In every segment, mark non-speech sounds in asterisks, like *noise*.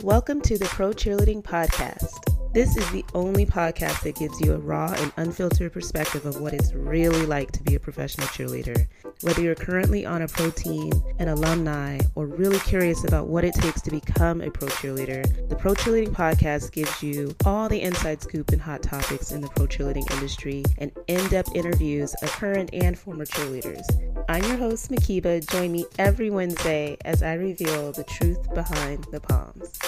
Welcome to the Pro Cheerleading Podcast. This is the only podcast that gives you a raw and unfiltered perspective of what it's really like to be a professional cheerleader. Whether you're currently on a pro team, an alumni, or really curious about what it takes to become a pro cheerleader, the Pro Cheerleading Podcast gives you all the inside scoop and hot topics in the pro cheerleading industry and in depth interviews of current and former cheerleaders. I'm your host, Makiba. Join me every Wednesday as I reveal the truth behind the palms.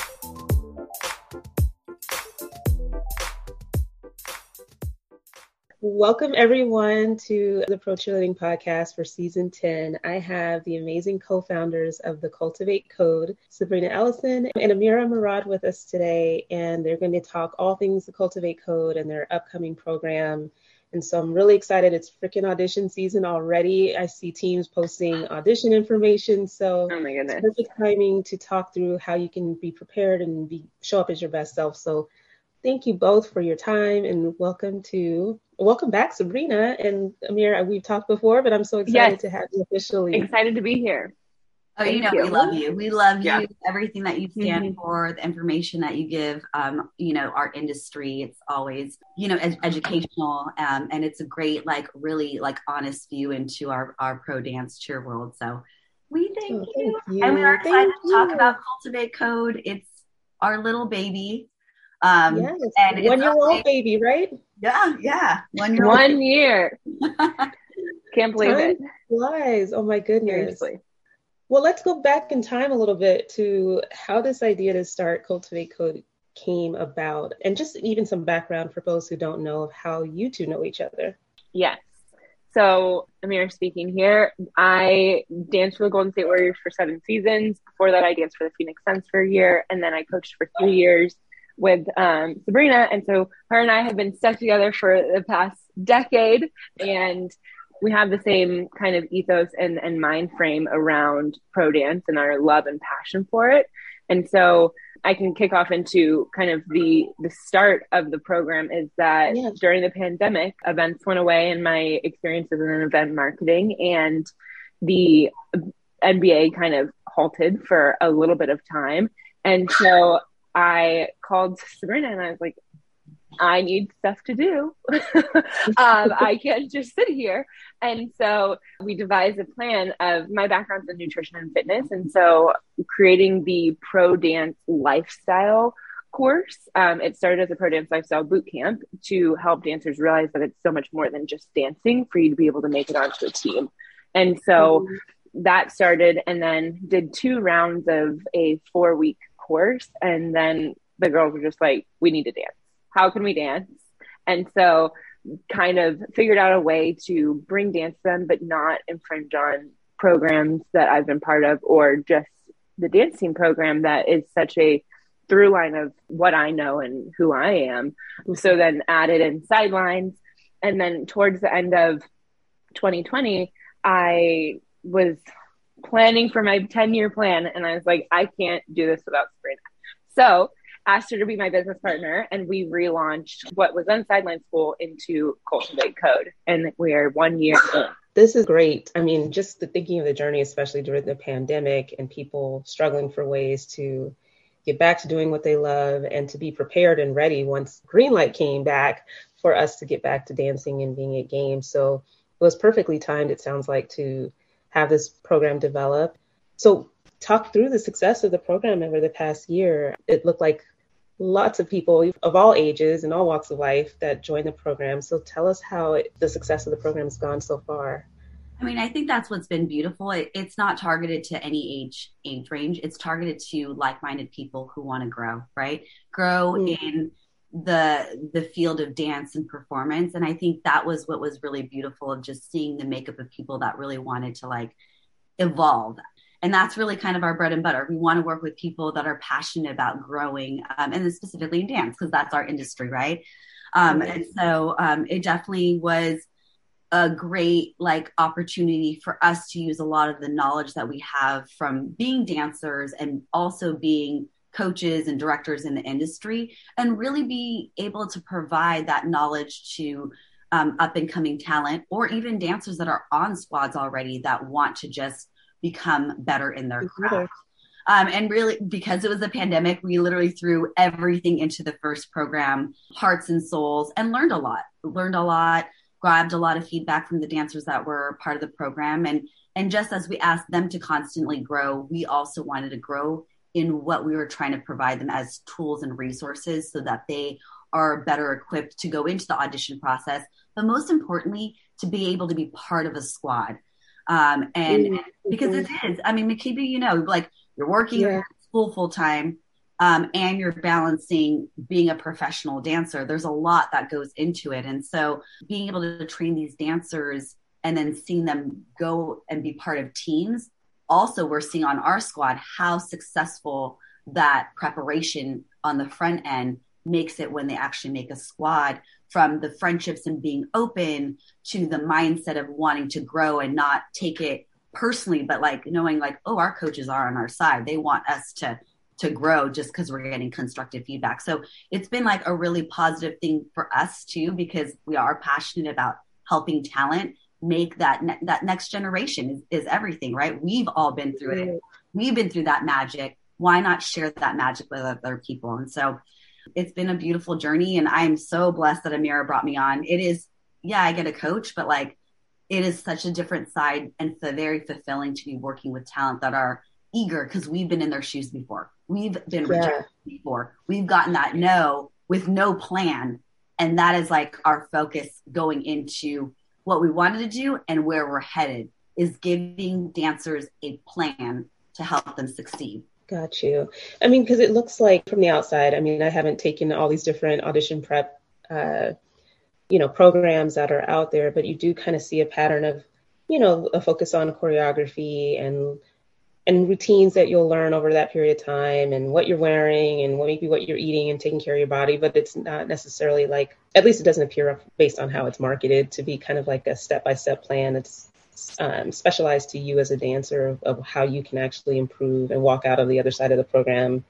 Welcome, everyone, to the Pro Cheerleading Podcast for Season 10. I have the amazing co founders of the Cultivate Code, Sabrina Ellison and Amira Mourad, with us today. And they're going to talk all things the Cultivate Code and their upcoming program. And so I'm really excited. It's freaking audition season already. I see teams posting audition information. So oh my goodness. perfect timing to talk through how you can be prepared and be show up as your best self. So thank you both for your time and welcome to welcome back, Sabrina and Amir. We've talked before, but I'm so excited yes. to have you officially. Excited to be here. Oh, Thank you know, you. we love you. We love yeah. you. Everything that you stand mm-hmm. for, the information that you give. Um, you know, our industry. It's always, you know, ed- educational, um, and it's a great, like, really, like, honest view into our our pro dance cheer world. So, we thank, oh, you. thank you. and we are excited thank to talk about Cultivate Code. It's our little baby. Um, yes, and one year old baby, right? Yeah, yeah. One year. One year. *laughs* Can't believe time it. Flies. Oh my goodness. Seriously. Well, let's go back in time a little bit to how this idea to start Cultivate Code came about, and just even some background for those who don't know of how you two know each other. Yes. So, Amir speaking here. I danced for the Golden State Warriors for seven seasons. Before that, I danced for the Phoenix Suns for a year, and then I coached for three years with um, Sabrina. And so her and I have been stuck together for the past decade. And we have the same kind of ethos and, and mind frame around pro dance and our love and passion for it. And so I can kick off into kind of the the start of the program is that yeah. during the pandemic, events went away and my experiences in event marketing and the NBA kind of halted for a little bit of time. And so I called Sabrina and I was like, I need stuff to do. *laughs* um, I can't just sit here. And so we devised a plan of my background's in nutrition and fitness. And so creating the pro dance lifestyle course, um, it started as a pro dance lifestyle boot camp to help dancers realize that it's so much more than just dancing for you to be able to make it onto a team. And so mm-hmm. that started and then did two rounds of a four week course. And then the girls were just like, we need to dance. How can we dance? And so kind of figured out a way to bring dance to them, but not infringe on programs that I've been part of or just the team program that is such a through line of what I know and who I am. So then added in sidelines. And then towards the end of 2020, I was planning for my 10 year plan. And I was like, I can't do this without Sabrina. So asked her to be my business partner and we relaunched what was then Sideline School into Cultivate Code. And we are one year in. This is great. I mean, just the thinking of the journey, especially during the pandemic and people struggling for ways to get back to doing what they love and to be prepared and ready once green light came back for us to get back to dancing and being at games. So it was perfectly timed, it sounds like, to have this program develop. So, talk through the success of the program over the past year. It looked like lots of people of all ages and all walks of life that join the program. So, tell us how it, the success of the program has gone so far. I mean, I think that's what's been beautiful. It, it's not targeted to any age age range. It's targeted to like-minded people who want to grow, right? Grow mm. in the the field of dance and performance and i think that was what was really beautiful of just seeing the makeup of people that really wanted to like evolve and that's really kind of our bread and butter we want to work with people that are passionate about growing um, and specifically in dance because that's our industry right um, mm-hmm. and so um, it definitely was a great like opportunity for us to use a lot of the knowledge that we have from being dancers and also being coaches and directors in the industry and really be able to provide that knowledge to um, up and coming talent or even dancers that are on squads already that want to just become better in their craft. Um, and really, because it was a pandemic, we literally threw everything into the first program, hearts and souls, and learned a lot. Learned a lot, grabbed a lot of feedback from the dancers that were part of the program. And, and just as we asked them to constantly grow, we also wanted to grow in what we were trying to provide them as tools and resources so that they are better equipped to go into the audition process, but most importantly, to be able to be part of a squad. Um, and mm-hmm. because it is, I mean, Makiba, you know, like you're working yeah. school full time, um, and you're balancing being a professional dancer. There's a lot that goes into it. And so being able to train these dancers and then seeing them go and be part of teams. Also, we're seeing on our squad how successful that preparation on the front end makes it when they actually make a squad from the friendships and being open to the mindset of wanting to grow and not take it personally, but like knowing like, oh, our coaches are on our side. They want us to to grow just because we're getting constructive feedback. So it's been like a really positive thing for us too, because we are passionate about helping talent make that ne- that next generation is, is everything, right? We've all been through it. We've been through that magic. Why not share that magic with other people? And so it's been a beautiful journey and I'm so blessed that Amira brought me on. It is, yeah, I get a coach, but like it is such a different side and so very fulfilling to be working with talent that are eager because we've been in their shoes before. We've been rejected before. We've gotten that no with no plan. And that is like our focus going into what we wanted to do and where we're headed is giving dancers a plan to help them succeed. Got you. I mean, because it looks like from the outside, I mean, I haven't taken all these different audition prep, uh, you know, programs that are out there, but you do kind of see a pattern of, you know, a focus on choreography and and routines that you'll learn over that period of time and what you're wearing and what maybe what you're eating and taking care of your body but it's not necessarily like at least it doesn't appear based on how it's marketed to be kind of like a step-by-step plan that's um, specialized to you as a dancer of, of, how you can actually improve and walk out of the other side of the program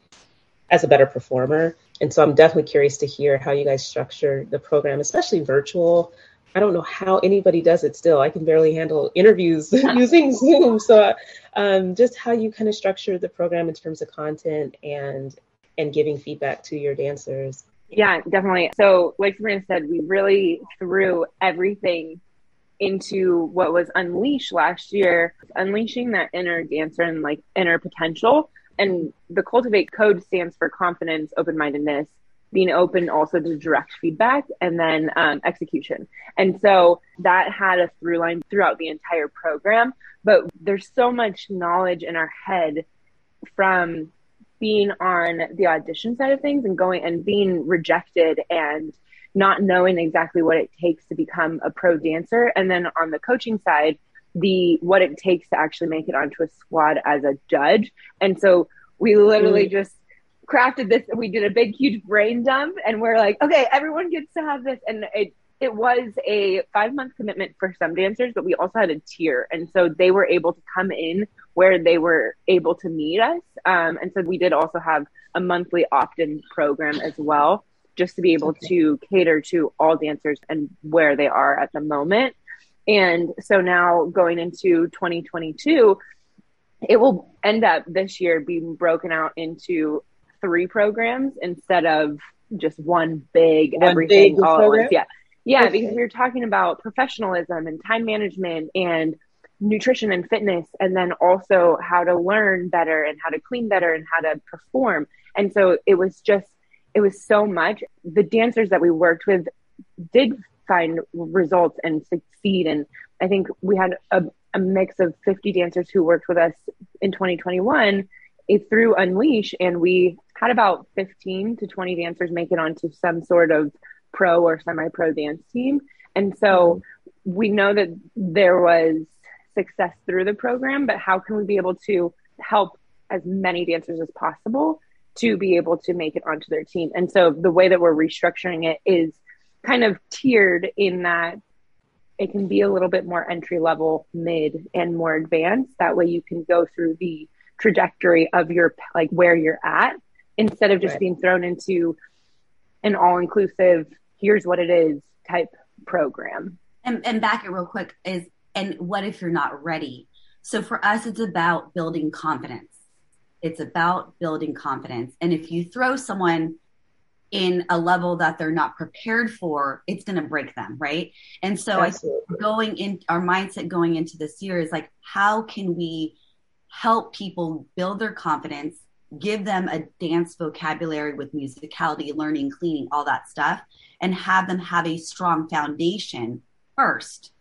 as a better performer. And so I'm definitely curious to hear how you guys structure the program, especially virtual. I don't know how anybody does it still. I can barely handle interviews *laughs* *laughs* using Zoom. So um, just how you kind of structure the program in terms of content and and giving feedback to your dancers. Yeah, definitely. So like Sabrina said, we really threw everything into what was unleashed last year, unleashing that inner dancer and like inner potential. And the Cultivate Code stands for confidence, open mindedness, being open also to direct feedback, and then um, execution. And so that had a through line throughout the entire program. But there's so much knowledge in our head from being on the audition side of things and going and being rejected and not knowing exactly what it takes to become a pro dancer. And then on the coaching side, the what it takes to actually make it onto a squad as a judge. And so we literally mm. just crafted this. We did a big, huge brain dump, and we're like, okay, everyone gets to have this. And it it was a five month commitment for some dancers, but we also had a tier, and so they were able to come in where they were able to meet us. Um, and so we did also have a monthly opt in program as well just to be able okay. to cater to all dancers and where they are at the moment. And so now going into 2022, it will end up this year being broken out into three programs instead of just one big one everything big all at once. Yeah. Yeah, okay. because we are talking about professionalism and time management and nutrition and fitness, and then also how to learn better and how to clean better and how to perform. And so it was just it was so much. The dancers that we worked with did find results and succeed. And I think we had a, a mix of 50 dancers who worked with us in 2021 through Unleash, and we had about 15 to 20 dancers make it onto some sort of pro or semi pro dance team. And so mm-hmm. we know that there was success through the program, but how can we be able to help as many dancers as possible to be able to make it onto their team. And so the way that we're restructuring it is kind of tiered in that it can be a little bit more entry level, mid, and more advanced. That way you can go through the trajectory of your like where you're at instead of just right. being thrown into an all inclusive, here's what it is type program. And, and back it real quick is, and what if you're not ready? So for us, it's about building confidence It's about building confidence. And if you throw someone in a level that they're not prepared for, it's going to break them, right? And so Absolutely. I going in our mindset going into this year is like how can we help people build their confidence, give them a dance vocabulary with musicality, learning, cleaning, all that stuff, and have them have a strong foundation first.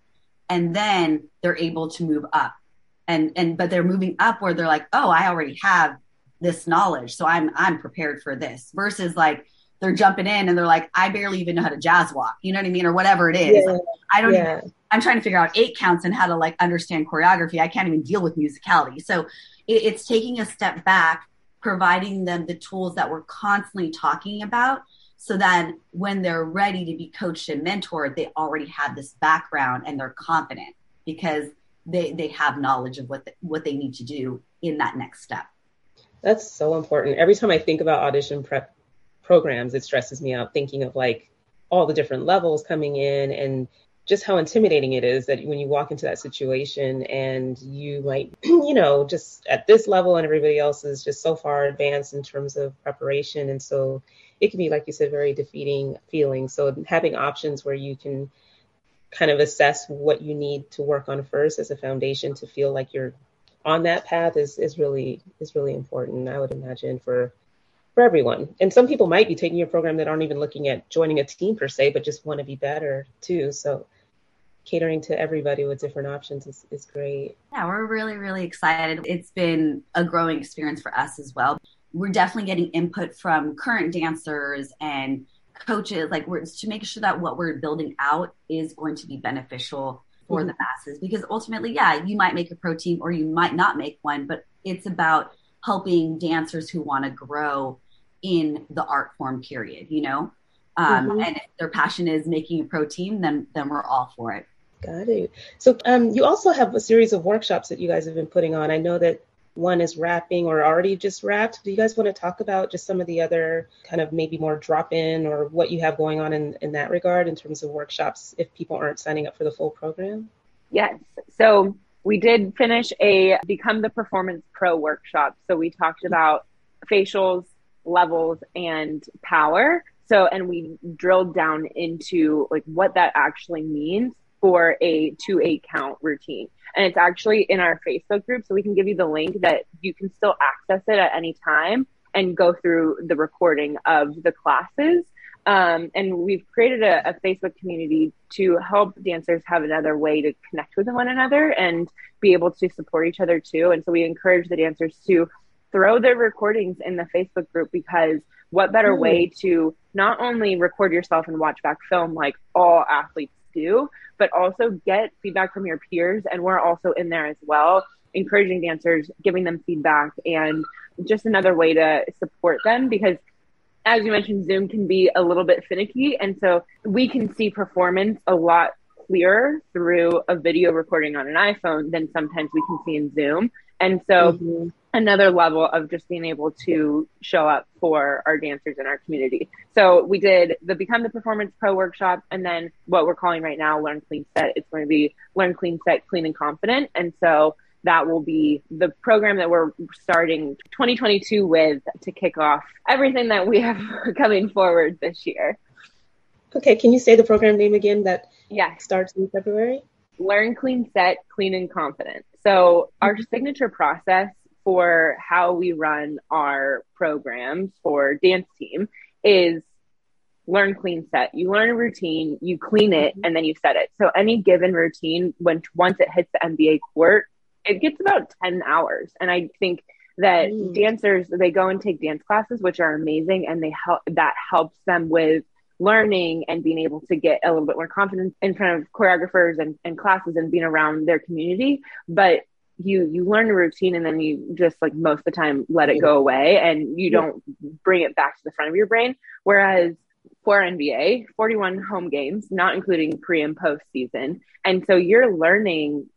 And then they're able to move up. And and but they're moving up where they're like, oh, I already have this knowledge. So I'm I'm prepared for this versus like they're jumping in and they're like, I barely even know how to jazz walk. You know what I mean? Or whatever it is. Yeah. I don't yeah. even, I'm trying to figure out eight counts and how to like understand choreography. I can't even deal with musicality. So it, it's taking a step back, providing them the tools that we're constantly talking about so then when they're ready to be coached and mentored, they already have this background and they're confident because they, they have knowledge of what, the, what they need to do in that next step. That's so important. Every time I think about audition prep programs, it stresses me out thinking of like all the different levels coming in and just how intimidating it is that when you walk into that situation and you might, *clears throat* you know, just at this level and everybody else is just so far advanced in terms of preparation. And so it can be, like you said, very defeating feeling. So having options where you can kind of assess what you need to work on first as a foundation to feel like you're on that path is, is really is really important. I would imagine for for everyone. And some people might be taking your program that aren't even looking at joining a team per se, but just want to be better too. So catering to everybody with different options is, is great. Yeah, we're really, really excited. It's been a growing experience for us as well. We're definitely getting input from current dancers and coaches, like we're to make sure that what we're building out is going to be beneficial for mm-hmm. the masses. Because ultimately, yeah, you might make a pro team or you might not make one, but it's about helping dancers who want to grow in the art form period, you know? Um, mm-hmm. And if their passion is making a pro team, then then we're all for it. Got it. So um, you also have a series of workshops that you guys have been putting on. I know that one is wrapping or already just wrapped. Do you guys want to talk about just some of the other kind of maybe more drop in or what you have going on in, in that regard in terms of workshops if people aren't signing up for the full program? Yes. So we did finish a Become the Performance Pro workshop. So we talked about facials, levels, and power. So, and we drilled down into like what that actually means for a two eight count routine. And it's actually in our Facebook group. So we can give you the link that you can still access it at any time and go through the recording of the classes. Um, and we've created a, a, Facebook community to help dancers have another way to connect with one another and be able to support each other too. And so we encourage the dancers to throw their recordings in the Facebook group because what better mm. way to not only record yourself and watch back film like all athletes do, but also get feedback from your peers. And we're also in there as well, encouraging dancers, giving them feedback, and just another way to support them because as you mentioned, Zoom can be a little bit finicky. And so we can see performance a lot clearer through a video recording on an iPhone than sometimes we can see in Zoom. And so mm-hmm another level of just being able to show up for our dancers in our community. So we did the Become the Performance Pro workshop and then what we're calling right now Learn Clean Set. It's going to be Learn Clean Set, Clean and Confident. And so that will be the program that we're starting 2022 with to kick off everything that we have *laughs* coming forward this year. Okay, can you say the program name again that yeah. starts in February? Learn Clean Set, Clean and Confident. So our signature process for how we run our programs for dance team is learn clean set. You learn a routine you clean it and then you set it. So any given routine when once it hits the nba court it gets about 10 hours. And i think that mm. dancers they go and take dance classes which are amazing and they help that helps them with learning and being able to get a little bit more confidence in front of choreographers and, and classes and being around their community. But you you learn a routine and then you just like most of the time let it go away and you don't bring it back to the front of your brain. Whereas for NBA 41 home games not including pre and post season and so you're learning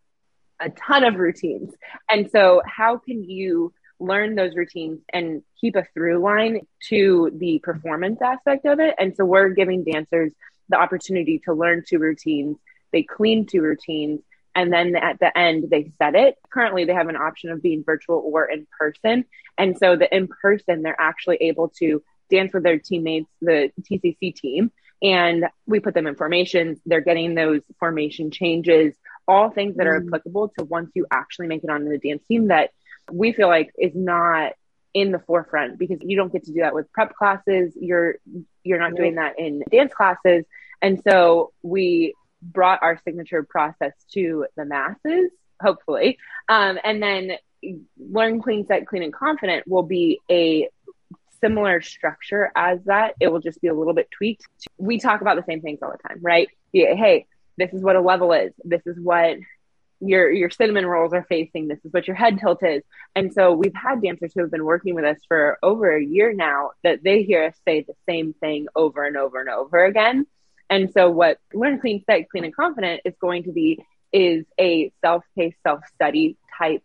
a ton of routines. And so how can you learn those routines and keep a through line to the performance aspect of it and so we're giving dancers the opportunity to learn two routines they clean two routines and then at the end they set it. Currently, they have an option of being virtual or in person. And so the in person, they're actually able to dance with their teammates, the TCC team, and we put them in formations. They're getting those formation changes, all things that are mm. applicable to once you actually make it onto the dance team that we feel like is not in the forefront because you don't get to do that with prep classes. You're you're not doing that in dance classes. And so we brought our signature process to the masses, hopefully. Um, and then learn clean set clean and confident will be a similar structure as that. It will just be a little bit tweaked. We talk about the same things all the time, right? Yeah, hey, this is what a level is. This is what your your cinnamon rolls are facing. This is what your head tilt is. And so we've had dancers who have been working with us for over a year now that they hear us say the same thing over and over and over again. And so what Learn Clean, Set Clean and Confident is going to be is a self-paced, self-study type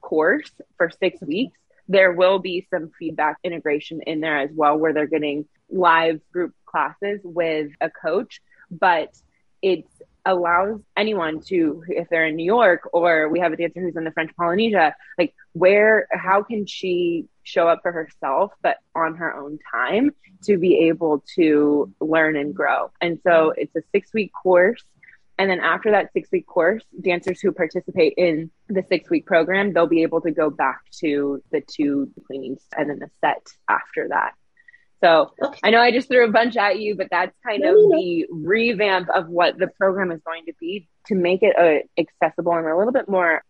course for six weeks there will be some feedback integration in there as well, where they're getting live group classes with a coach, but it allows anyone to, if they're in New York or we have a dancer who's in the French Polynesia, like where, how can she show up for herself, but on her own time to be able to learn and grow? And so it's a six week course and then after that six week course, dancers who participate in the six week program, they'll be able to go back to the two cleanings and then the set after that. So okay. I know I just threw a bunch at you, but that's kind of the revamp of what the program is going to be to make it uh, accessible and a little bit more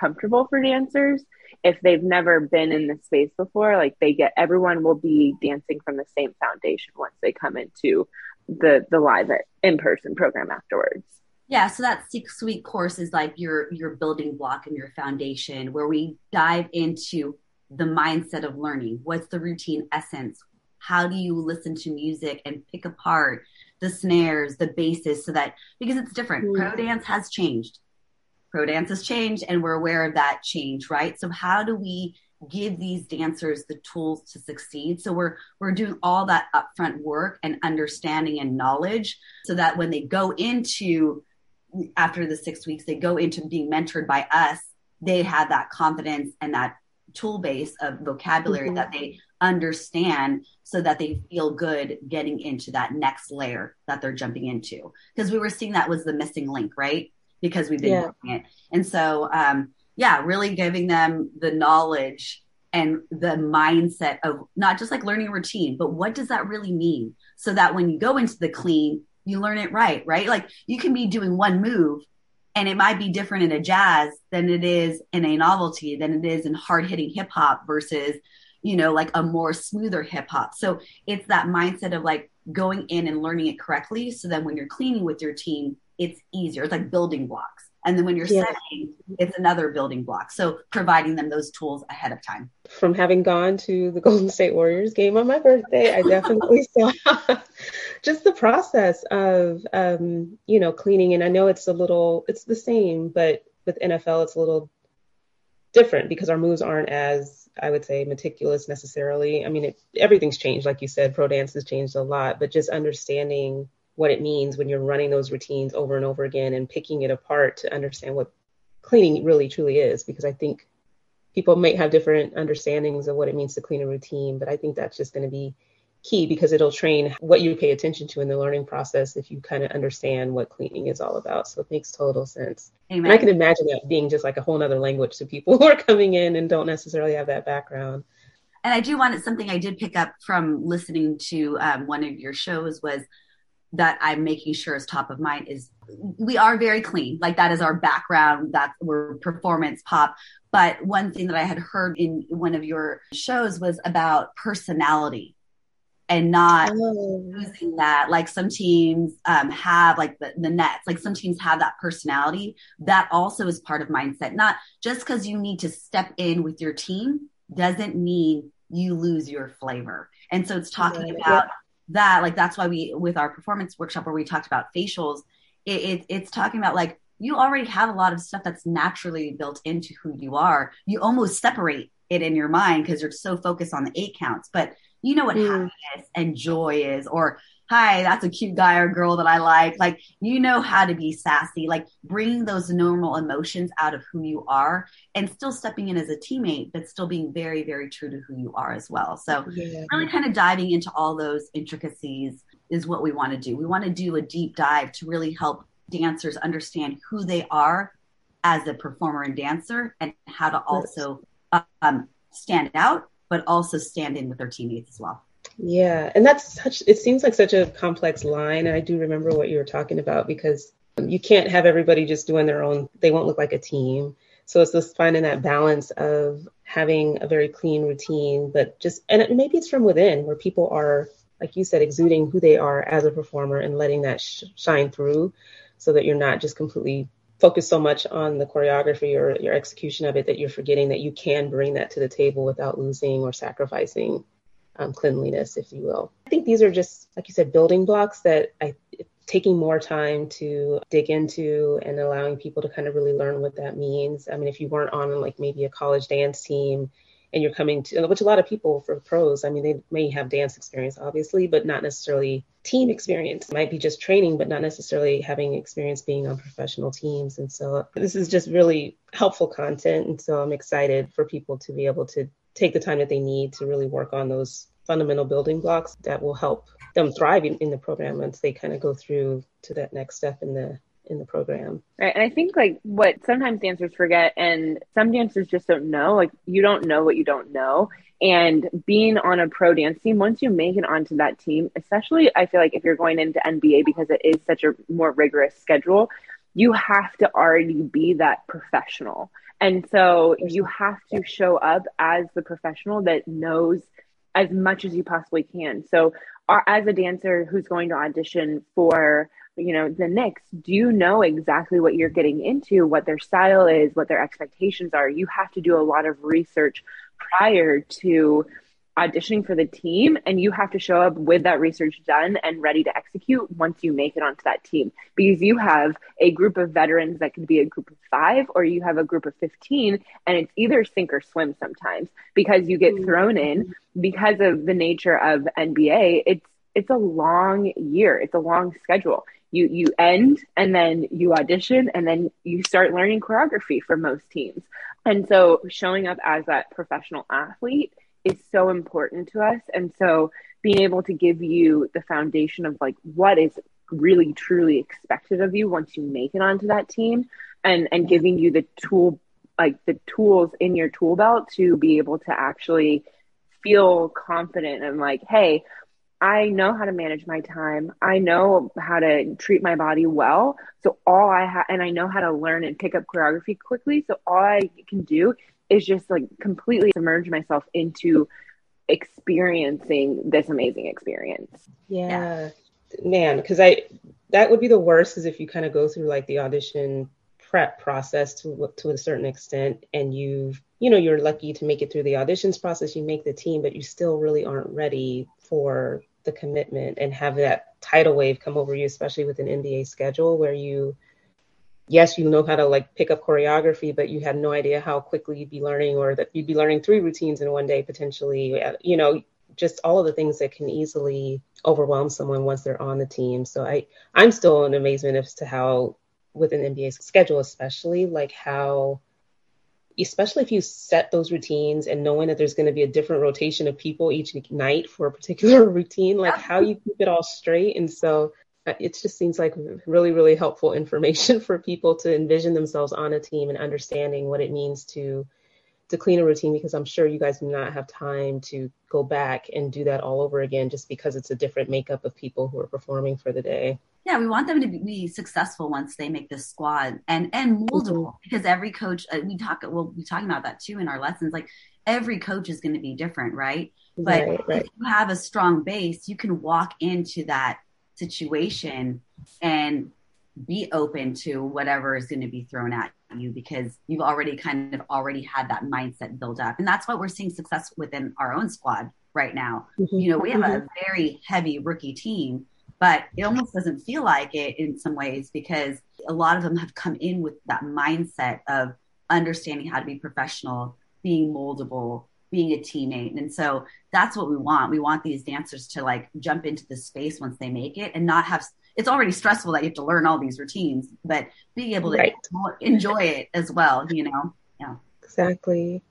comfortable for dancers if they've never been in the space before like they get everyone will be dancing from the same foundation once they come into the the live in person program afterwards yeah, so that six week course is like your your building block and your foundation where we dive into the mindset of learning. What's the routine essence? How do you listen to music and pick apart the snares, the basses so that because it's different. Mm. Pro dance has changed. Pro dance has changed and we're aware of that change, right? So how do we give these dancers the tools to succeed. So we're we're doing all that upfront work and understanding and knowledge so that when they go into after the six weeks, they go into being mentored by us, they have that confidence and that tool base of vocabulary mm-hmm. that they understand so that they feel good getting into that next layer that they're jumping into. Because we were seeing that was the missing link, right? Because we've been yeah. doing it. And so, um, yeah, really giving them the knowledge and the mindset of not just like learning a routine, but what does that really mean? So that when you go into the clean, you learn it right, right? Like you can be doing one move and it might be different in a jazz than it is in a novelty, than it is in hard hitting hip hop versus, you know, like a more smoother hip hop. So it's that mindset of like going in and learning it correctly. So then when you're cleaning with your team, it's easier. It's like building blocks. And then when you're yeah. setting, it's another building block. So providing them those tools ahead of time. From having gone to the Golden State Warriors game on my birthday, I definitely *laughs* saw just the process of, um, you know, cleaning. And I know it's a little, it's the same, but with NFL, it's a little different because our moves aren't as, I would say, meticulous necessarily. I mean, it, everything's changed. Like you said, pro dance has changed a lot, but just understanding what it means when you're running those routines over and over again and picking it apart to understand what cleaning really truly is because I think people might have different understandings of what it means to clean a routine, but I think that's just going to be key because it'll train what you pay attention to in the learning process if you kind of understand what cleaning is all about. So it makes total sense. Amen. And I can imagine that being just like a whole other language to people *laughs* who are coming in and don't necessarily have that background. And I do want it something I did pick up from listening to um, one of your shows was that I'm making sure is top of mind is we are very clean. Like that is our background. That we're performance pop. But one thing that I had heard in one of your shows was about personality and not oh. using that. Like some teams um, have like the, the nets, like some teams have that personality. That also is part of mindset. Not just because you need to step in with your team doesn't mean you lose your flavor. And so it's talking about that like that's why we with our performance workshop where we talked about facials it, it, it's talking about like you already have a lot of stuff that's naturally built into who you are you almost separate it in your mind because you're so focused on the eight counts but you know what mm. happiness and joy is or hi, that's a cute guy or girl that I like. Like, you know how to be sassy, like bringing those normal emotions out of who you are and still stepping in as a teammate, but still being very, very true to who you are as well. So, yeah. really kind of diving into all those intricacies is what we want to do. We want to do a deep dive to really help dancers understand who they are as a performer and dancer and how to also um, stand out, but also stand in with their teammates as well. Yeah, and that's such, it seems like such a complex line. I do remember what you were talking about because you can't have everybody just doing their own, they won't look like a team. So it's just finding that balance of having a very clean routine, but just, and it, maybe it's from within where people are, like you said, exuding who they are as a performer and letting that sh- shine through so that you're not just completely focused so much on the choreography or your execution of it that you're forgetting that you can bring that to the table without losing or sacrificing um, cleanliness, if you will. I think these are just, like you said, building blocks that I taking more time to dig into and allowing people to kind of really learn what that means. I mean, if you weren't on like maybe a college dance team and you're coming to, which a lot of people for pros, I mean, they may have dance experience, obviously, but not necessarily team experience. Might be just training, but not necessarily having experience being on professional teams. And so this is just really helpful content. And so I'm excited for people to be able to take the time that they need to really work on those fundamental building blocks that will help them thrive in, in the program once they kind of go through to that next step in the in the program. Right. And I think like what sometimes dancers forget and some dancers just don't know, like you don't know what you don't know. And being on a pro dance team, once you make it onto that team, especially I feel like if you're going into NBA because it is such a more rigorous schedule, you have to already be that professional. And so you have to show up as the professional that knows as much as you possibly can. So, uh, as a dancer who's going to audition for, you know, the Knicks, do you know exactly what you're getting into, what their style is, what their expectations are? You have to do a lot of research prior to auditioning for the team and you have to show up with that research done and ready to execute once you make it onto that team. Because you have a group of veterans that could be a group of 5 or you have a group of 15 and it's either sink or swim sometimes because you get mm. thrown in. Because of the nature of NBA it's it's a long year. It's a long schedule you you end and then you audition and then you start learning choreography for most teams and so showing up as that professional athlete is so important to us. And so being able to give you the foundation of like what is really truly expected of you once you make it onto that team and and giving you the tool like the tools in your tool belt to be able to actually feel confident and like hey I know how to manage my time. I know how to treat my body well. So all I have, and I know how to learn and pick up choreography quickly. So all I can do is just like completely submerge myself into experiencing this amazing experience. Yeah. yeah. Man, because I that would be the worst is if you kind of go through like the audition prep process to to a certain extent and you've you know you're lucky to make it through the auditions process you make the team but you still really aren't ready for the commitment and have that tidal wave come over you especially with an NBA schedule where you yes, you know how to like pick up choreography, but you had no idea how quickly you'd be learning or that you'd be learning three routines in one day potentially. You know, just all of the things that can easily overwhelm someone once they're on the team. So I, I'm still in amazement as to how with an NBA schedule, especially like how, especially if you set those routines and knowing that there's going to be a different rotation of people each night for a particular *laughs* routine, like how you keep it all straight. And so uh, it just seems like really really helpful information *laughs* for people to envision themselves on a team and understanding what it means to to clean a routine because i'm sure you guys do not have time to go back and do that all over again just because it's a different makeup of people who are performing for the day yeah we want them to be successful once they make this squad and and moldable mm-hmm. because every coach uh, we talk we'll be talking about that too in our lessons like every coach is going to be different right but right, right. if you have a strong base you can walk into that situation and be open to whatever is going to be thrown at you because you've already kind of already had that mindset built up and that's what we're seeing success within our own squad right now mm-hmm. you know we have a mm-hmm. very heavy rookie team but it almost doesn't feel like it in some ways because a lot of them have come in with that mindset of understanding how to be professional being moldable being a teammate. And so that's what we want. We want these dancers to like jump into the space once they make it and not have it's already stressful that you have to learn all these routines, but being able to right. enjoy it as well, you know? Yeah. Exactly.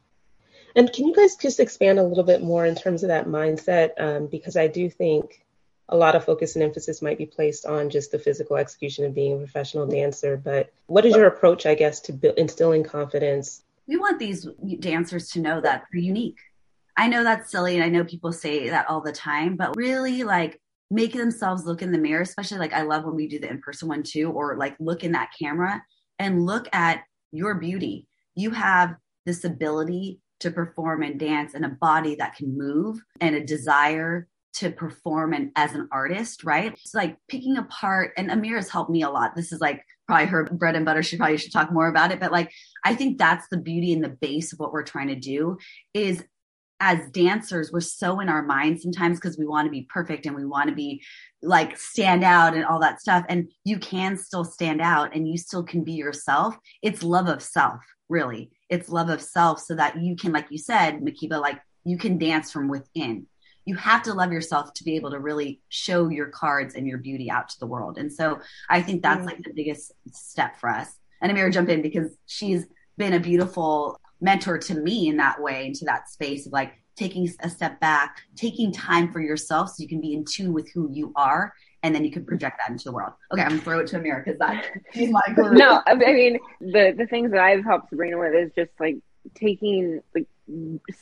And can you guys just expand a little bit more in terms of that mindset? Um, because I do think a lot of focus and emphasis might be placed on just the physical execution of being a professional dancer. But what is your approach, I guess, to instilling confidence? We want these dancers to know that they're unique. I know that's silly, and I know people say that all the time, but really, like, make themselves look in the mirror, especially like I love when we do the in person one too, or like look in that camera and look at your beauty. You have this ability to perform and dance and a body that can move and a desire to perform and as an artist, right? It's like picking apart, and Amira's helped me a lot. This is like probably her bread and butter. She probably should talk more about it. But like, I think that's the beauty and the base of what we're trying to do is as dancers, we're so in our minds sometimes because we want to be perfect and we want to be like stand out and all that stuff. And you can still stand out and you still can be yourself. It's love of self, really. It's love of self so that you can, like you said, Makiba, like you can dance from within. You have to love yourself to be able to really show your cards and your beauty out to the world. And so I think that's like mm. the biggest step for us. And Amira jump in because she's been a beautiful mentor to me in that way into that space of like taking a step back taking time for yourself so you can be in tune with who you are and then you can project that into the world okay i'm gonna throw it to amira because that she's my guru. no i mean the the things that i've helped sabrina with is just like taking like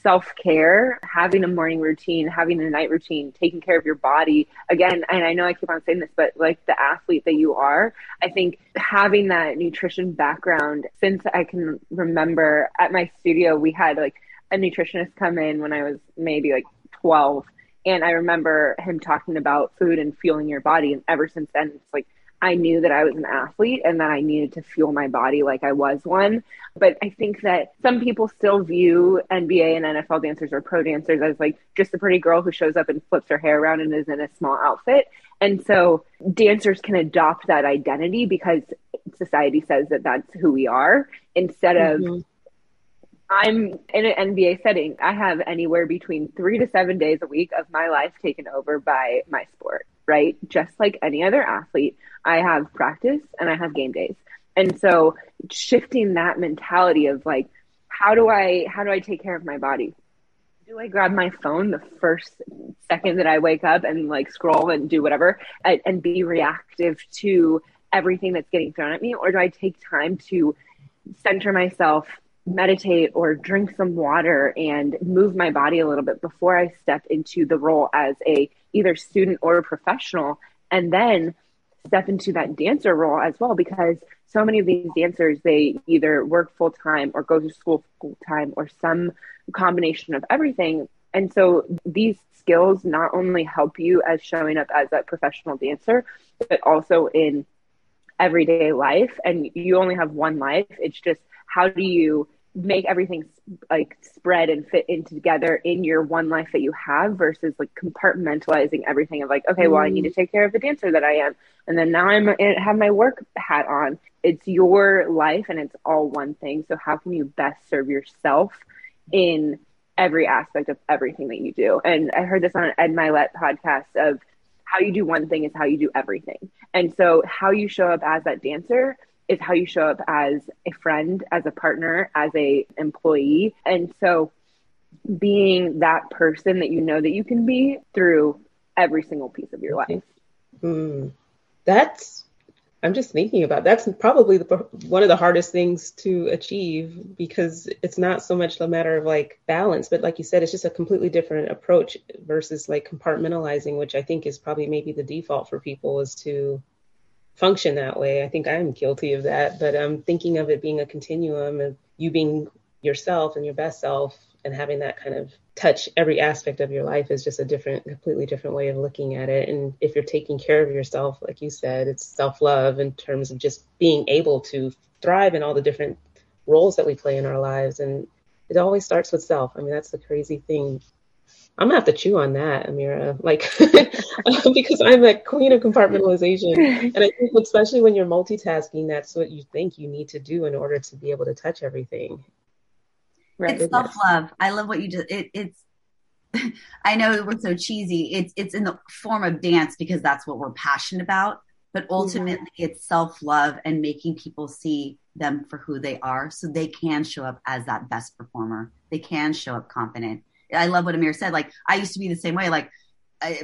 self care, having a morning routine, having a night routine, taking care of your body. Again, and I know I keep on saying this, but like the athlete that you are, I think having that nutrition background since I can remember at my studio, we had like a nutritionist come in when I was maybe like 12. And I remember him talking about food and fueling your body. And ever since then, it's like, I knew that I was an athlete and that I needed to fuel my body like I was one. But I think that some people still view NBA and NFL dancers or pro dancers as like just a pretty girl who shows up and flips her hair around and is in a small outfit. And so dancers can adopt that identity because society says that that's who we are instead of mm-hmm. I'm in an NBA setting. I have anywhere between three to seven days a week of my life taken over by my sport, right? Just like any other athlete, I have practice and I have game days. And so shifting that mentality of like, how do I how do I take care of my body? Do I grab my phone the first second that I wake up and like scroll and do whatever and, and be reactive to everything that's getting thrown at me? Or do I take time to center myself, meditate or drink some water and move my body a little bit before I step into the role as a either student or professional and then step into that dancer role as well because so many of these dancers they either work full time or go to school full time or some combination of everything. And so these skills not only help you as showing up as a professional dancer but also in everyday life. And you only have one life. It's just how do you make everything like spread and fit in together in your one life that you have versus like compartmentalizing everything of like okay well i need to mm. take care of the dancer that i am. And then now i'm I have my work hat on. It's your life and it's all one thing. So how can you best serve yourself in every aspect of everything that you do? And i heard this on an ed mylett podcast of how you do one thing is how you do everything. And so how you show up as that dancer is how you show up as a friend, as a partner, as a employee. And so being that person that you know that you can be through every single piece of your life. Mm, that's I'm just thinking about that's probably the, one of the hardest things to achieve because it's not so much a matter of like balance, but like you said, it's just a completely different approach versus like compartmentalizing, which I think is probably maybe the default for people is to function that way. I think I'm guilty of that, but I'm thinking of it being a continuum of you being yourself and your best self and having that kind of touch every aspect of your life is just a different, completely different way of looking at it. And if you're taking care of yourself, like you said, it's self love in terms of just being able to thrive in all the different roles that we play in our lives. And it always starts with self. I mean, that's the crazy thing I'm gonna have to chew on that, Amira, like *laughs* because I'm a queen of compartmentalization, *laughs* and I think especially when you're multitasking, that's what you think you need to do in order to be able to touch everything. Right. It's self love. I love what you just. It, it's. *laughs* I know we're so cheesy. It's it's in the form of dance because that's what we're passionate about. But mm-hmm. ultimately, mm-hmm. it's self love and making people see them for who they are, so they can show up as that best performer. They can show up confident. I love what Amir said. Like I used to be the same way. Like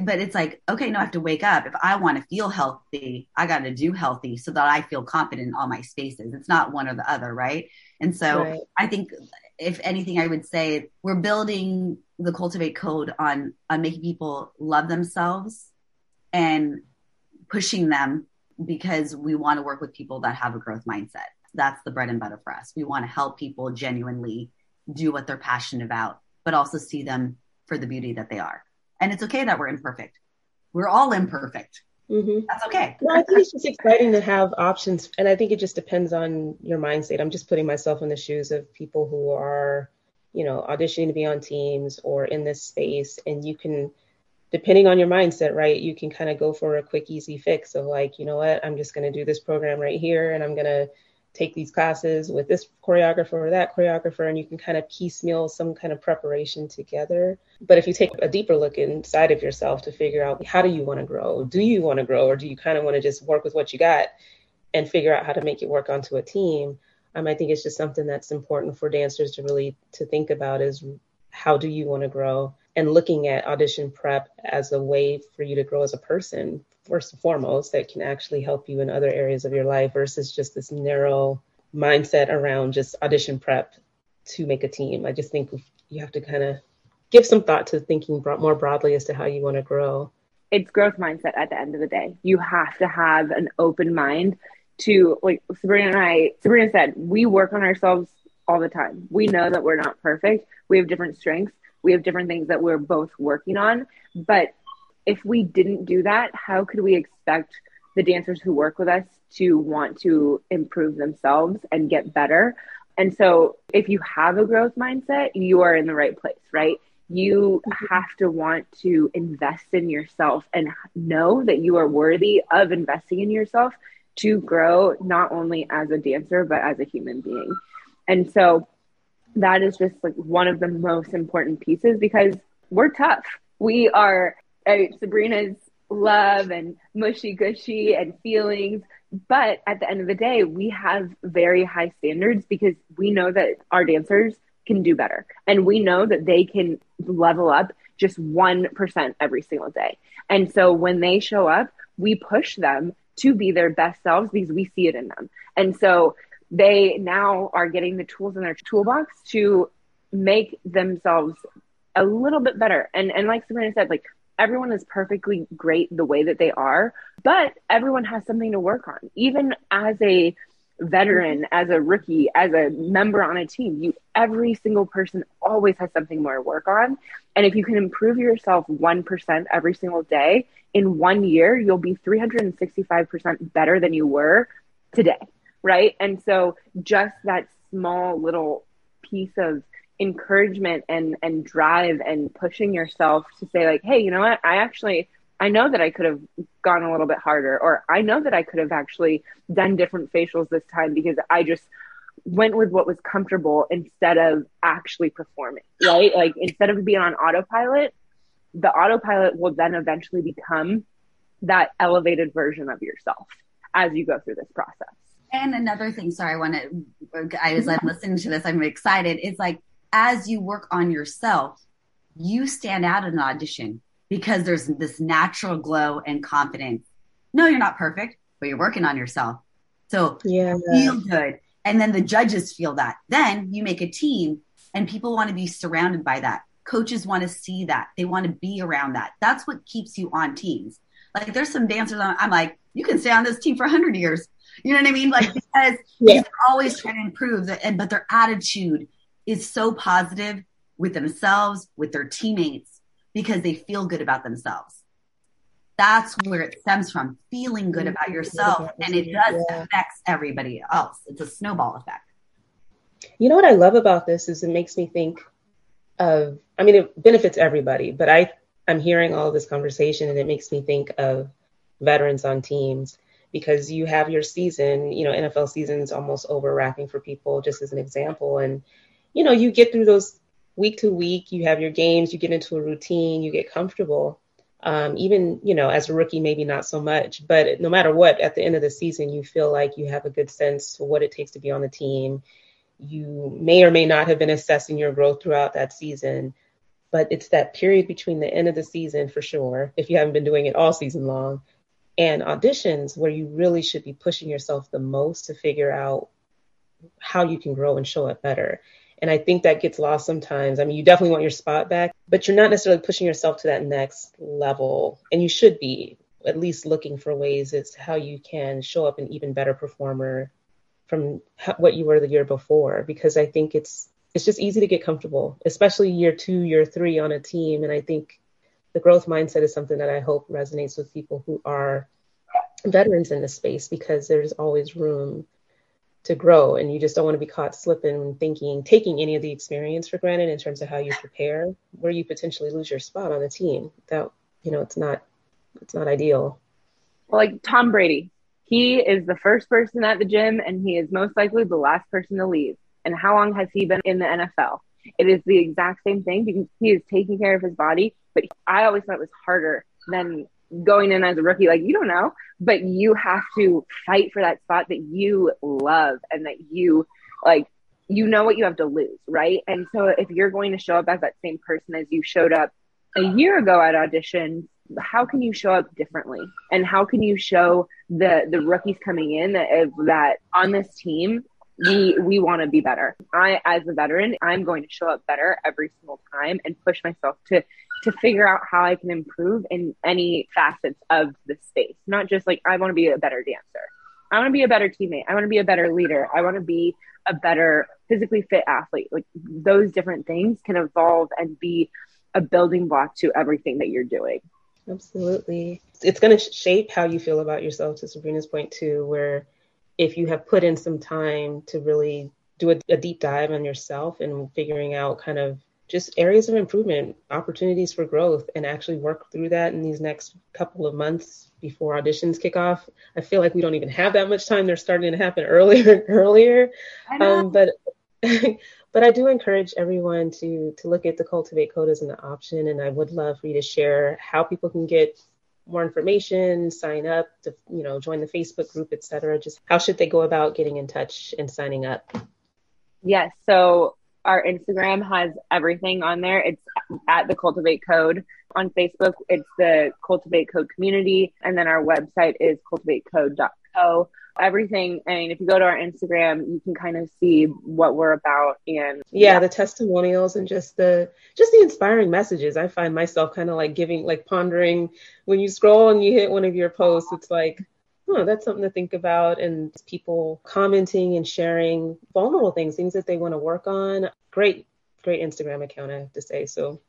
but it's like okay no i have to wake up if i want to feel healthy i got to do healthy so that i feel confident in all my spaces it's not one or the other right and so right. i think if anything i would say we're building the cultivate code on on making people love themselves and pushing them because we want to work with people that have a growth mindset that's the bread and butter for us we want to help people genuinely do what they're passionate about but also see them for the beauty that they are and it's okay that we're imperfect. We're all imperfect. Mm-hmm. That's okay. No, I think it's just exciting to have options. And I think it just depends on your mindset. I'm just putting myself in the shoes of people who are, you know, auditioning to be on teams or in this space. And you can, depending on your mindset, right, you can kind of go for a quick, easy fix of like, you know what, I'm just going to do this program right here and I'm going to take these classes with this choreographer or that choreographer, and you can kind of piecemeal some kind of preparation together. But if you take a deeper look inside of yourself to figure out how do you want to grow? Do you want to grow, or do you kind of want to just work with what you got and figure out how to make it work onto a team? Um, I think it's just something that's important for dancers to really to think about is how do you want to grow and looking at audition prep as a way for you to grow as a person first and foremost that can actually help you in other areas of your life versus just this narrow mindset around just audition prep to make a team. I just think you have to kind of give some thought to thinking more broadly as to how you want to grow. It's growth mindset at the end of the day. You have to have an open mind to, like Sabrina and I, Sabrina said, we work on ourselves all the time. We know that we're not perfect. We have different strengths. We have different things that we're both working on. But if we didn't do that, how could we expect the dancers who work with us to want to improve themselves and get better? And so, if you have a growth mindset, you are in the right place, right? You have to want to invest in yourself and know that you are worthy of investing in yourself to grow not only as a dancer, but as a human being. And so, that is just like one of the most important pieces because we're tough. We are Sabrina's love and mushy gushy and feelings. But at the end of the day, we have very high standards because we know that our dancers can do better. And we know that they can level up just 1% every single day. And so when they show up, we push them to be their best selves because we see it in them. And so they now are getting the tools in their toolbox to make themselves a little bit better. And and like Sabrina said, like everyone is perfectly great the way that they are, but everyone has something to work on. Even as a veteran, as a rookie, as a member on a team, you every single person always has something more to work on. And if you can improve yourself 1% every single day, in one year, you'll be 365% better than you were today. Right. And so just that small little piece of encouragement and and drive and pushing yourself to say like hey you know what? I actually i know that i could have gone a little bit harder or i know that i could have actually done different facials this time because i just went with what was comfortable instead of actually performing right? Like instead of being on autopilot the autopilot will then eventually become that elevated version of yourself as you go through this process and another thing sorry i want to i was like listening to this i'm excited it's like as you work on yourself, you stand out in an audition because there's this natural glow and confidence. No, you're not perfect, but you're working on yourself. So yeah. feel good. And then the judges feel that. Then you make a team and people want to be surrounded by that. Coaches want to see that. They want to be around that. That's what keeps you on teams. Like there's some dancers on, I'm like, you can stay on this team for 100 years. You know what I mean? Like because *laughs* yeah. they're always trying to improve, and but their attitude is so positive with themselves, with their teammates, because they feel good about themselves. That's where it stems from feeling good about mm-hmm. yourself. And it does yeah. affects everybody else. It's a snowball effect. You know what I love about this is it makes me think of, I mean, it benefits everybody, but I, I'm hearing all this conversation and it makes me think of veterans on teams because you have your season, you know, NFL season's almost over wrapping for people, just as an example. And you know, you get through those week to week, you have your games, you get into a routine, you get comfortable. Um, even, you know, as a rookie, maybe not so much, but no matter what, at the end of the season, you feel like you have a good sense for what it takes to be on the team. You may or may not have been assessing your growth throughout that season, but it's that period between the end of the season for sure, if you haven't been doing it all season long, and auditions where you really should be pushing yourself the most to figure out how you can grow and show up better. And I think that gets lost sometimes. I mean, you definitely want your spot back, but you're not necessarily pushing yourself to that next level. And you should be at least looking for ways as to how you can show up an even better performer from what you were the year before. Because I think it's it's just easy to get comfortable, especially year two, year three on a team. And I think the growth mindset is something that I hope resonates with people who are veterans in the space because there's always room to grow and you just don't want to be caught slipping thinking taking any of the experience for granted in terms of how you prepare where you potentially lose your spot on the team. That you know it's not it's not ideal. Well like tom brady he is the first person at the gym and he is most likely the last person to leave. And how long has he been in the nfl it is the exact same thing because he is taking care of his body but i always thought it was harder than going in as a rookie, like you don't know, but you have to fight for that spot that you love and that you like, you know what you have to lose, right? And so if you're going to show up as that same person as you showed up a year ago at audition, how can you show up differently? And how can you show the the rookies coming in that that on this team we we want to be better. I as a veteran, I'm going to show up better every single time and push myself to to figure out how I can improve in any facets of the space. Not just like I want to be a better dancer. I want to be a better teammate. I want to be a better leader. I want to be a better physically fit athlete. Like those different things can evolve and be a building block to everything that you're doing. Absolutely. It's going to shape how you feel about yourself to Sabrina's point too where if you have put in some time to really do a, a deep dive on yourself and figuring out kind of just areas of improvement, opportunities for growth, and actually work through that in these next couple of months before auditions kick off. I feel like we don't even have that much time. They're starting to happen *laughs* earlier and earlier. Um, but *laughs* but I do encourage everyone to to look at the Cultivate Code as an option, and I would love for you to share how people can get more information, sign up, to you know, join the Facebook group, etc. Just how should they go about getting in touch and signing up? Yes. So our Instagram has everything on there. It's at the Cultivate Code. On Facebook, it's the Cultivate Code community. And then our website is cultivatecode.co everything. I mean, if you go to our Instagram, you can kind of see what we're about and yeah, yeah, the testimonials and just the just the inspiring messages. I find myself kind of like giving like pondering when you scroll and you hit one of your posts, it's like, oh, that's something to think about. And people commenting and sharing vulnerable things, things that they want to work on. Great, great Instagram account, I have to say. So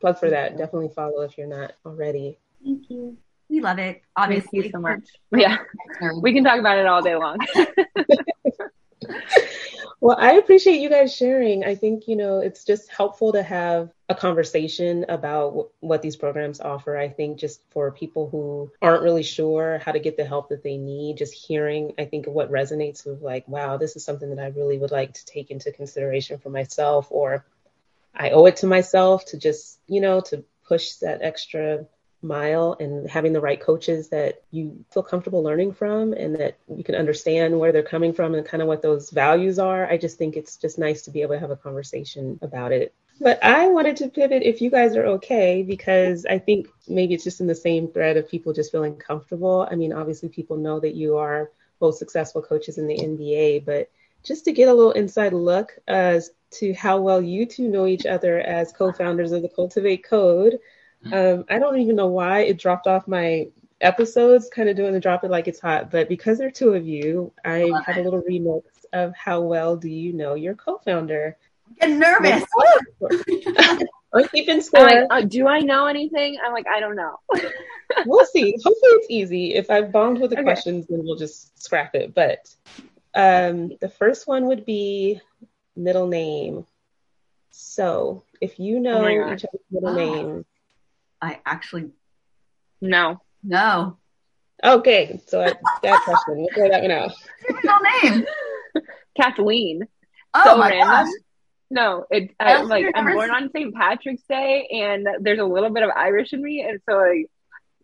plug for that. Definitely follow if you're not already. Thank you. We love it. Obviously. Thank you so much. *laughs* Yeah. We can talk about it all day long. *laughs* *laughs* well, I appreciate you guys sharing. I think, you know, it's just helpful to have a conversation about w- what these programs offer. I think just for people who aren't really sure how to get the help that they need, just hearing, I think, what resonates with like, wow, this is something that I really would like to take into consideration for myself, or I owe it to myself to just, you know, to push that extra mile and having the right coaches that you feel comfortable learning from and that you can understand where they're coming from and kind of what those values are. I just think it's just nice to be able to have a conversation about it. But I wanted to pivot if you guys are okay, because I think maybe it's just in the same thread of people just feeling comfortable. I mean, obviously, people know that you are both successful coaches in the NBA, but just to get a little inside look as to how well you two know each other as co founders of the Cultivate Code. Um, I don't even know why it dropped off my episodes, kind of doing the drop it like it's hot. But because there are two of you, I had a little remix of how well do you know your co-founder. I'm nervous. *laughs* I'm keeping score. Like, uh, do I know anything? I'm like, I don't know. *laughs* we'll see. Hopefully, it's easy. If I've bombed with the okay. questions, then we'll just scrap it. But um, the first one would be middle name. So if you know oh each other's middle oh. *gasps* name, I actually no. No. Okay, so I, that question. We'll throw that one out. Middle name. *laughs* Kathleen. Oh so my random. gosh. No, it I, like I'm born on St. Patrick's Day, and there's a little bit of Irish in me, and so like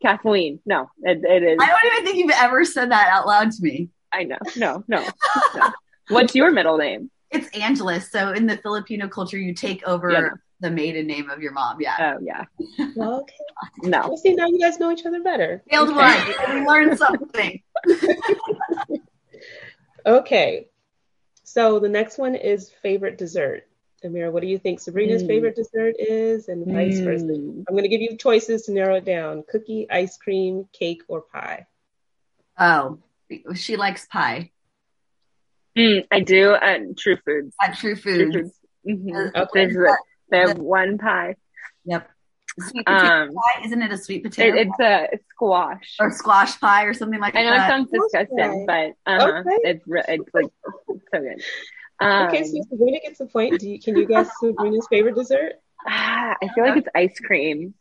Kathleen. No, it, it is. I don't even think you've ever said that out loud to me. I know. No, no. no. What's your middle name? It's Angeles. So in the Filipino culture, you take over yeah. The maiden name of your mom. Yeah. Oh yeah. Well, okay. *laughs* No. Well, see, now you guys know each other better. Failed okay. one. we learned something. *laughs* okay. So the next one is favorite dessert. Amira, what do you think Sabrina's mm. favorite dessert is, and vice mm. versa? I'm going to give you choices to narrow it down: cookie, ice cream, cake, or pie. Oh, she likes pie. Mm, I do at True Foods. At True Foods. True Foods. Mm-hmm. Okay. They have one pie. Yep. Sweet potato um, pie, isn't it a sweet potato? It, it's a squash or squash pie or something like that. I know it sounds disgusting, but uh-huh, okay. it's it's like so good. Um, okay, so Sabrina gets the point. Do you, can you guess Sabrina's favorite dessert? Ah, I feel like it's ice cream.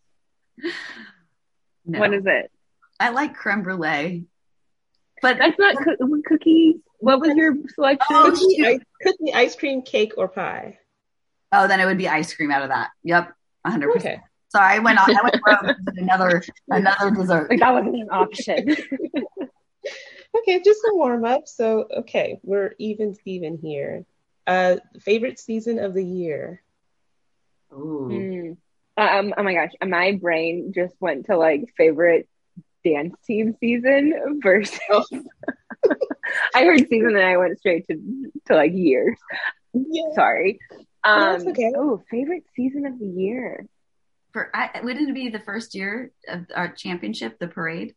No. What is it? I like creme brulee, but that's not co- cookies. What was your selection? Oh, cookie, ice, cookie, ice cream, cake, or pie? Oh, then it would be ice cream out of that. Yep, 100. percent Sorry, I went on. I went *laughs* rogue another another dessert. Like that wasn't an option. *laughs* okay, just a warm up. So okay, we're even Steven here. Uh, favorite season of the year. Ooh. Mm. Um, oh my gosh, my brain just went to like favorite dance team season versus. *laughs* I heard season and I went straight to to like years. Yeah. Sorry. Um, That's okay. Oh, favorite season of the year. For I, wouldn't it be the first year of our championship, the parade?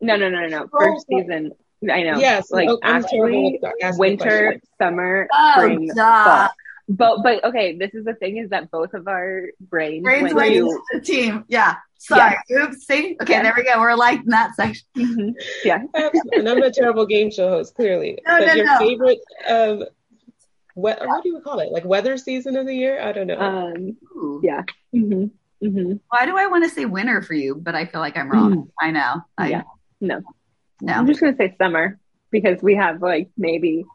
No, no, no, no. First oh, season. I know. Yes. Like oh, actually, winter, summer, oh, spring, fall. But but okay, this is the thing is that both of our brains, brains went to the team. Yeah. Sorry. Yeah. Oops. See. Okay. Yeah. There we go. We're alike in that section. Mm-hmm. Yeah. and I'm a terrible game show host, clearly. *laughs* No, but no, your no. favorite um, what, what do you call it? Like weather season of the year? I don't know. Um, yeah. Mm-hmm. Mm-hmm. Why do I want to say winter for you? But I feel like I'm wrong. Mm. I know. I, yeah. No. No. I'm just gonna say summer because we have like maybe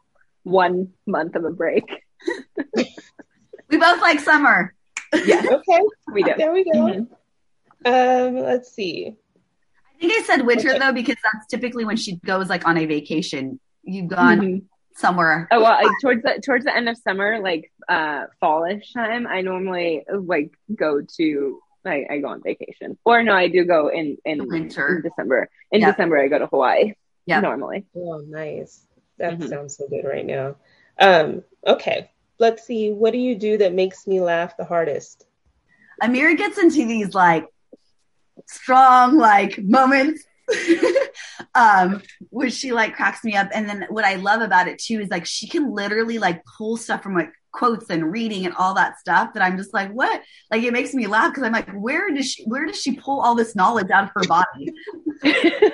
one month of a break. *laughs* we both like summer. Yeah. *laughs* Okay. We do. There we go. Mm-hmm. Um, let's see. I think I said winter okay. though because that's typically when she goes like on a vacation. You've gone mm-hmm. Somewhere. Oh well, like, towards the towards the end of summer, like uh fallish time, I normally like go to I, I go on vacation. Or no, I do go in in winter in December. In yep. December, I go to Hawaii. Yeah, normally. Oh, nice. That mm-hmm. sounds so good right now. Um, okay, let's see. What do you do that makes me laugh the hardest? Amira gets into these like strong like moments *laughs* um which she like cracks me up and then what i love about it too is like she can literally like pull stuff from like quotes and reading and all that stuff that I'm just like, what? Like it makes me laugh because I'm like, where does she where does she pull all this knowledge out of her body? *laughs*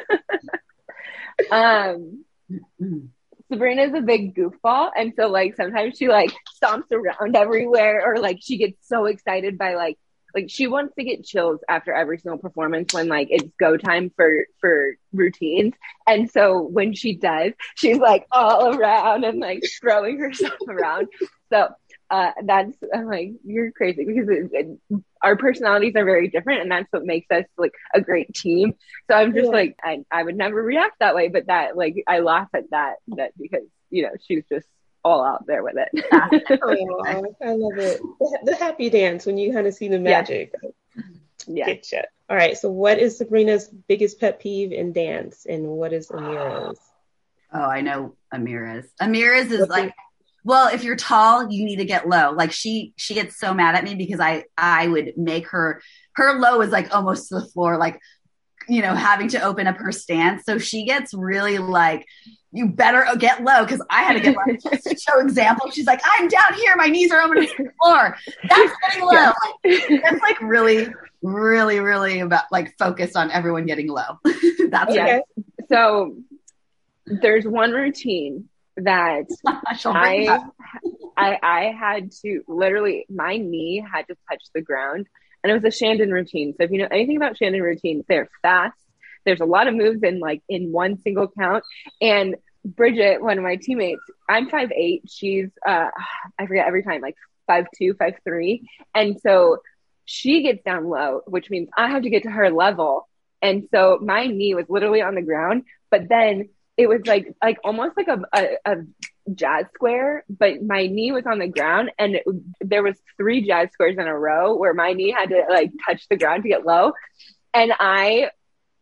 um Sabrina's a big goofball and so like sometimes she like stomps around everywhere or like she gets so excited by like like she wants to get chills after every single performance when like it's go time for for routines and so when she does she's like all around and like throwing herself *laughs* around so uh, that's I'm like you're crazy because it, it, our personalities are very different, and that's what makes us like a great team. So I'm just yeah. like I, I would never react that way, but that like I laugh at that that because you know she's just all out there with it. *laughs* *laughs* oh, I love it. The, the, happy dance when you kind of see the magic. Yeah. yeah. All right. So, what is Sabrina's biggest pet peeve in dance, and what is Amira's? Oh, I know Amira's. Amira's is What's like well, if you're tall, you need to get low. Like she she gets so mad at me because I I would make her her low is like almost to the floor, like you know, having to open up her stance. So she gets really like, you better get low because I had to get low *laughs* to show example. She's like, I'm down here, my knees are open to the floor. That's getting low. Yeah. Like, that's like really, really, really about like focused on everyone getting low. *laughs* that's okay. Right. So there's one routine that *laughs* I, I I had to literally my knee had to touch the ground and it was a Shandon routine. So if you know anything about Shandon routines, they're fast. There's a lot of moves in like in one single count. And Bridget, one of my teammates, I'm five eight. She's uh I forget every time, like five two, five three, and so she gets down low, which means I have to get to her level. And so my knee was literally on the ground, but then it was like like almost like a, a, a jazz square, but my knee was on the ground, and it, there was three jazz squares in a row where my knee had to like touch the ground to get low, and I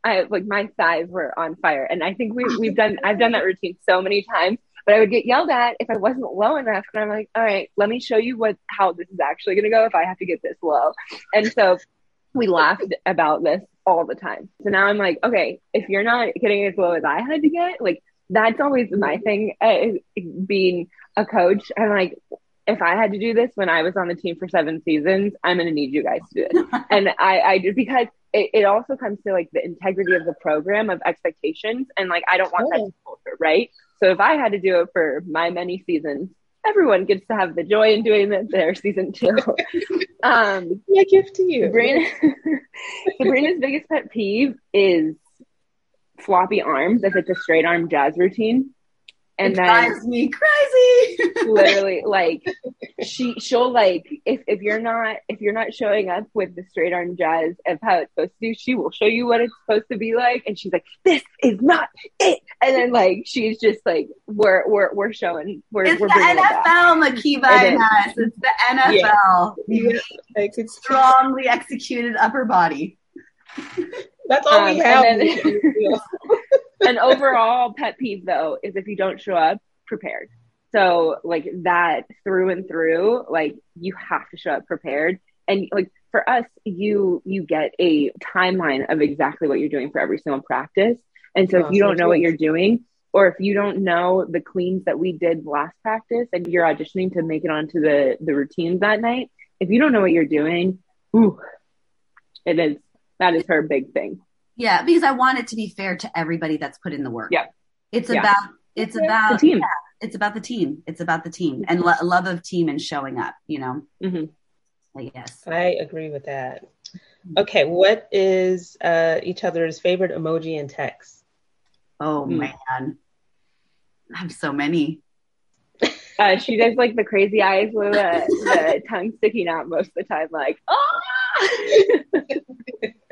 I like my thighs were on fire. And I think we we've done I've done that routine so many times, but I would get yelled at if I wasn't low enough. And I'm like, all right, let me show you what how this is actually gonna go if I have to get this low. And so we laughed about this all the time. So now I'm like, okay, if you're not getting as low as I had to get, like that's always my thing. Uh, being a coach, I'm like, if I had to do this when I was on the team for seven seasons, I'm going to need you guys to do it. *laughs* and I, I do because it, it, also comes to like the integrity of the program of expectations. And like, I don't want that culture, right? So if I had to do it for my many seasons, everyone gets to have the joy in doing it their season two. *laughs* um, my gift to you. Sabrina, *laughs* Sabrina's biggest pet peeve is floppy arms if it's a straight arm jazz routine and it then drives me crazy. *laughs* literally, like she she'll like if if you're not if you're not showing up with the straight arm jazz of how it's supposed to do, she will show you what it's supposed to be like, and she's like, "This is not it," and then like she's just like, "We're we're we're showing we're it's we're the NFL, Makiba. It's the NFL. Yeah. yeah. Like it's strongly executed upper body. *laughs* That's all um, we have. *laughs* And then, an overall pet peeve though is if you don't show up prepared. So like that through and through, like you have to show up prepared. And like for us, you you get a timeline of exactly what you're doing for every single practice. And so oh, if you don't know what you're doing, or if you don't know the cleans that we did last practice and you're auditioning to make it onto the the routines that night, if you don't know what you're doing, ooh, it is that is her big thing. Yeah, because I want it to be fair to everybody that's put in the work. Yeah. It's yeah. about it's about the team. Yeah, it's about the team. It's about the team and lo- love of team and showing up, you know. Mm-hmm. I guess. I agree with that. Okay, what is uh, each other's favorite emoji and text? Oh mm. man. I have so many. *laughs* Uh, she does like the crazy eyes with the, the tongue sticking out most of the time, like, oh *laughs*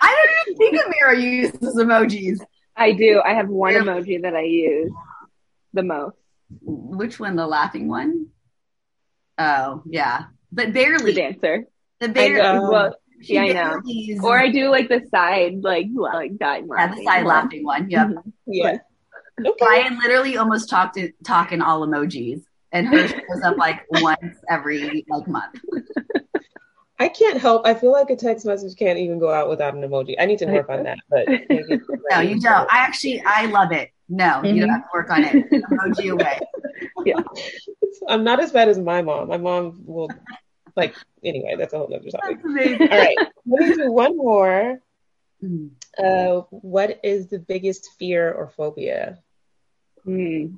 I don't even think Amira uses emojis. I do. I have one emoji that I use the most. Which one? The laughing one? Oh, yeah. But barely. The dancer. The barely. Well, yeah, I know. Uses... Or I do like the side, like like dying. Yeah, the side one. laughing one. Yep. Mm-hmm. Yeah. Okay. Brian literally almost talked to, talk in all emojis, and hers shows up like once every like month. *laughs* I can't help. I feel like a text message can't even go out without an emoji. I need to work on that, but *laughs* *laughs* no, you don't. I actually, I love it. No, mm-hmm. you don't have to work on it. emoji *laughs* away. Yeah, I'm not as bad as my mom. My mom will, like, anyway. That's a whole other topic. All right, let me do one more. Mm. Uh, what is the biggest fear or phobia? Mm.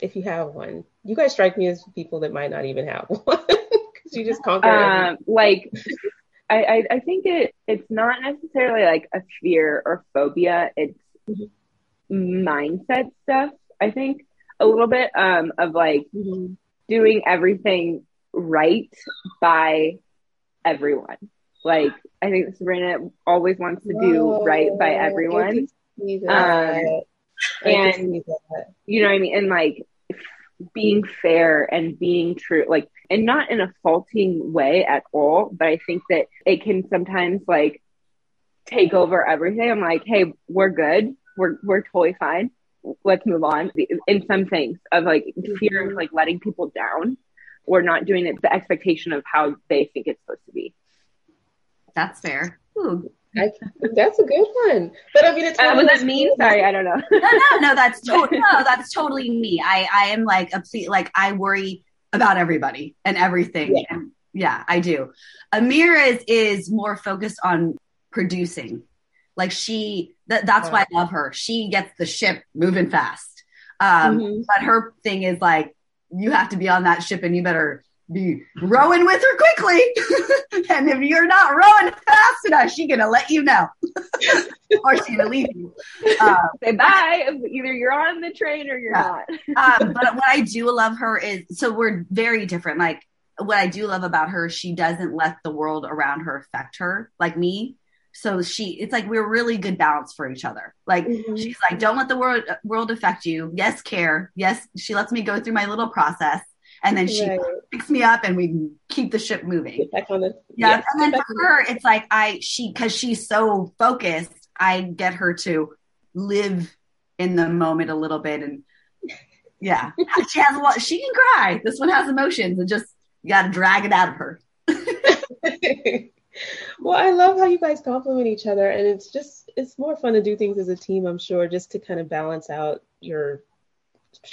If you have one, you guys strike me as people that might not even have one you just conquer um, like I, I, I think it it's not necessarily like a fear or phobia. It's mm-hmm. mindset stuff i think a little bit um of like mm-hmm. doing everything right by everyone. Like i think sabrina always wants to do Whoa, right by everyone. um, and you know what i mean? And like being fair and being true like and not in a faulting way at all but i think that it can sometimes like take over everything. I'm like hey we're good. We're we're totally fine. Let's move on. In some things of like fear of like letting people down or not doing it the expectation of how they think it's supposed to be. That's fair. Ooh. I, that's a good one. But I mean, it's uh, was that mean? Sorry, I don't know. *laughs* no, no, no. That's totally no. That's totally me. I I am like a like I worry about everybody and everything. Yeah, and yeah I do. Amira is is more focused on producing. Like she, th- that's why I love her. She gets the ship moving fast. Um, mm-hmm. But her thing is like, you have to be on that ship and you better be rowing with her quickly. *laughs* and if you're not rowing fast enough, she's gonna let you know, *laughs* or she's gonna leave you. Um, Say bye. Either you're on the train or you're yeah. not. um, *laughs* but what I do love her is so we're very different. Like what I do love about her, she doesn't let the world around her affect her like me. So she, it's like we're really good balance for each other. Like mm-hmm. she's like, don't let the world world affect you. Yes, care. Yes, she lets me go through my little process, and then she right. picks me up, and we keep the ship moving. The, yeah, yes, and then for her, it's like I she because she's so focused, I get her to live in the moment a little bit, and *laughs* yeah, she has a lot. She can cry. This one has emotions, and just you got to drag it out of her. *laughs* well, I love how you guys compliment each other, and it's just it's more fun to do things as a team. I'm sure, just to kind of balance out your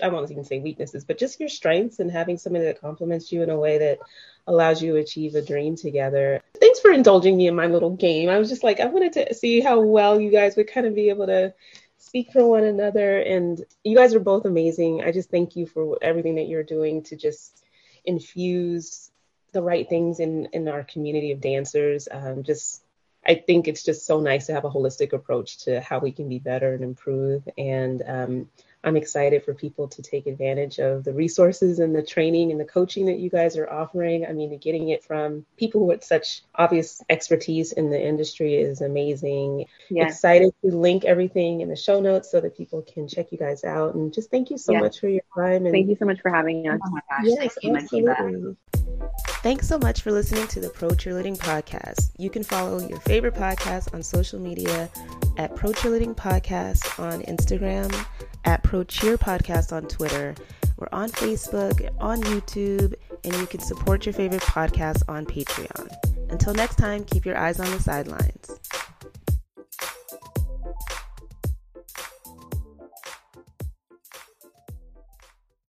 I won't even say weaknesses, but just your strengths and having somebody that compliments you in a way that allows you to achieve a dream together. Thanks for indulging me in my little game. I was just like, I wanted to see how well you guys would kind of be able to speak for one another. And you guys are both amazing. I just thank you for everything that you're doing to just infuse the right things in in our community of dancers. Um, just I think it's just so nice to have a holistic approach to how we can be better and improve. And um, I'm excited for people to take advantage of the resources and the training and the coaching that you guys are offering. I mean, getting it from people with such obvious expertise in the industry is amazing. Yeah. Excited to link everything in the show notes so that people can check you guys out. And just thank you so yeah. much for your time. And thank you so much for having us. Oh my gosh, yes, absolutely. Thanks so much for listening to the Pro Cheerleading Podcast. You can follow your favorite podcast on social media at Pro Cheerleading Podcast on Instagram at Pro Cheer Podcast on Twitter. We're on Facebook, on YouTube, and you can support your favorite podcast on Patreon. Until next time, keep your eyes on the sidelines.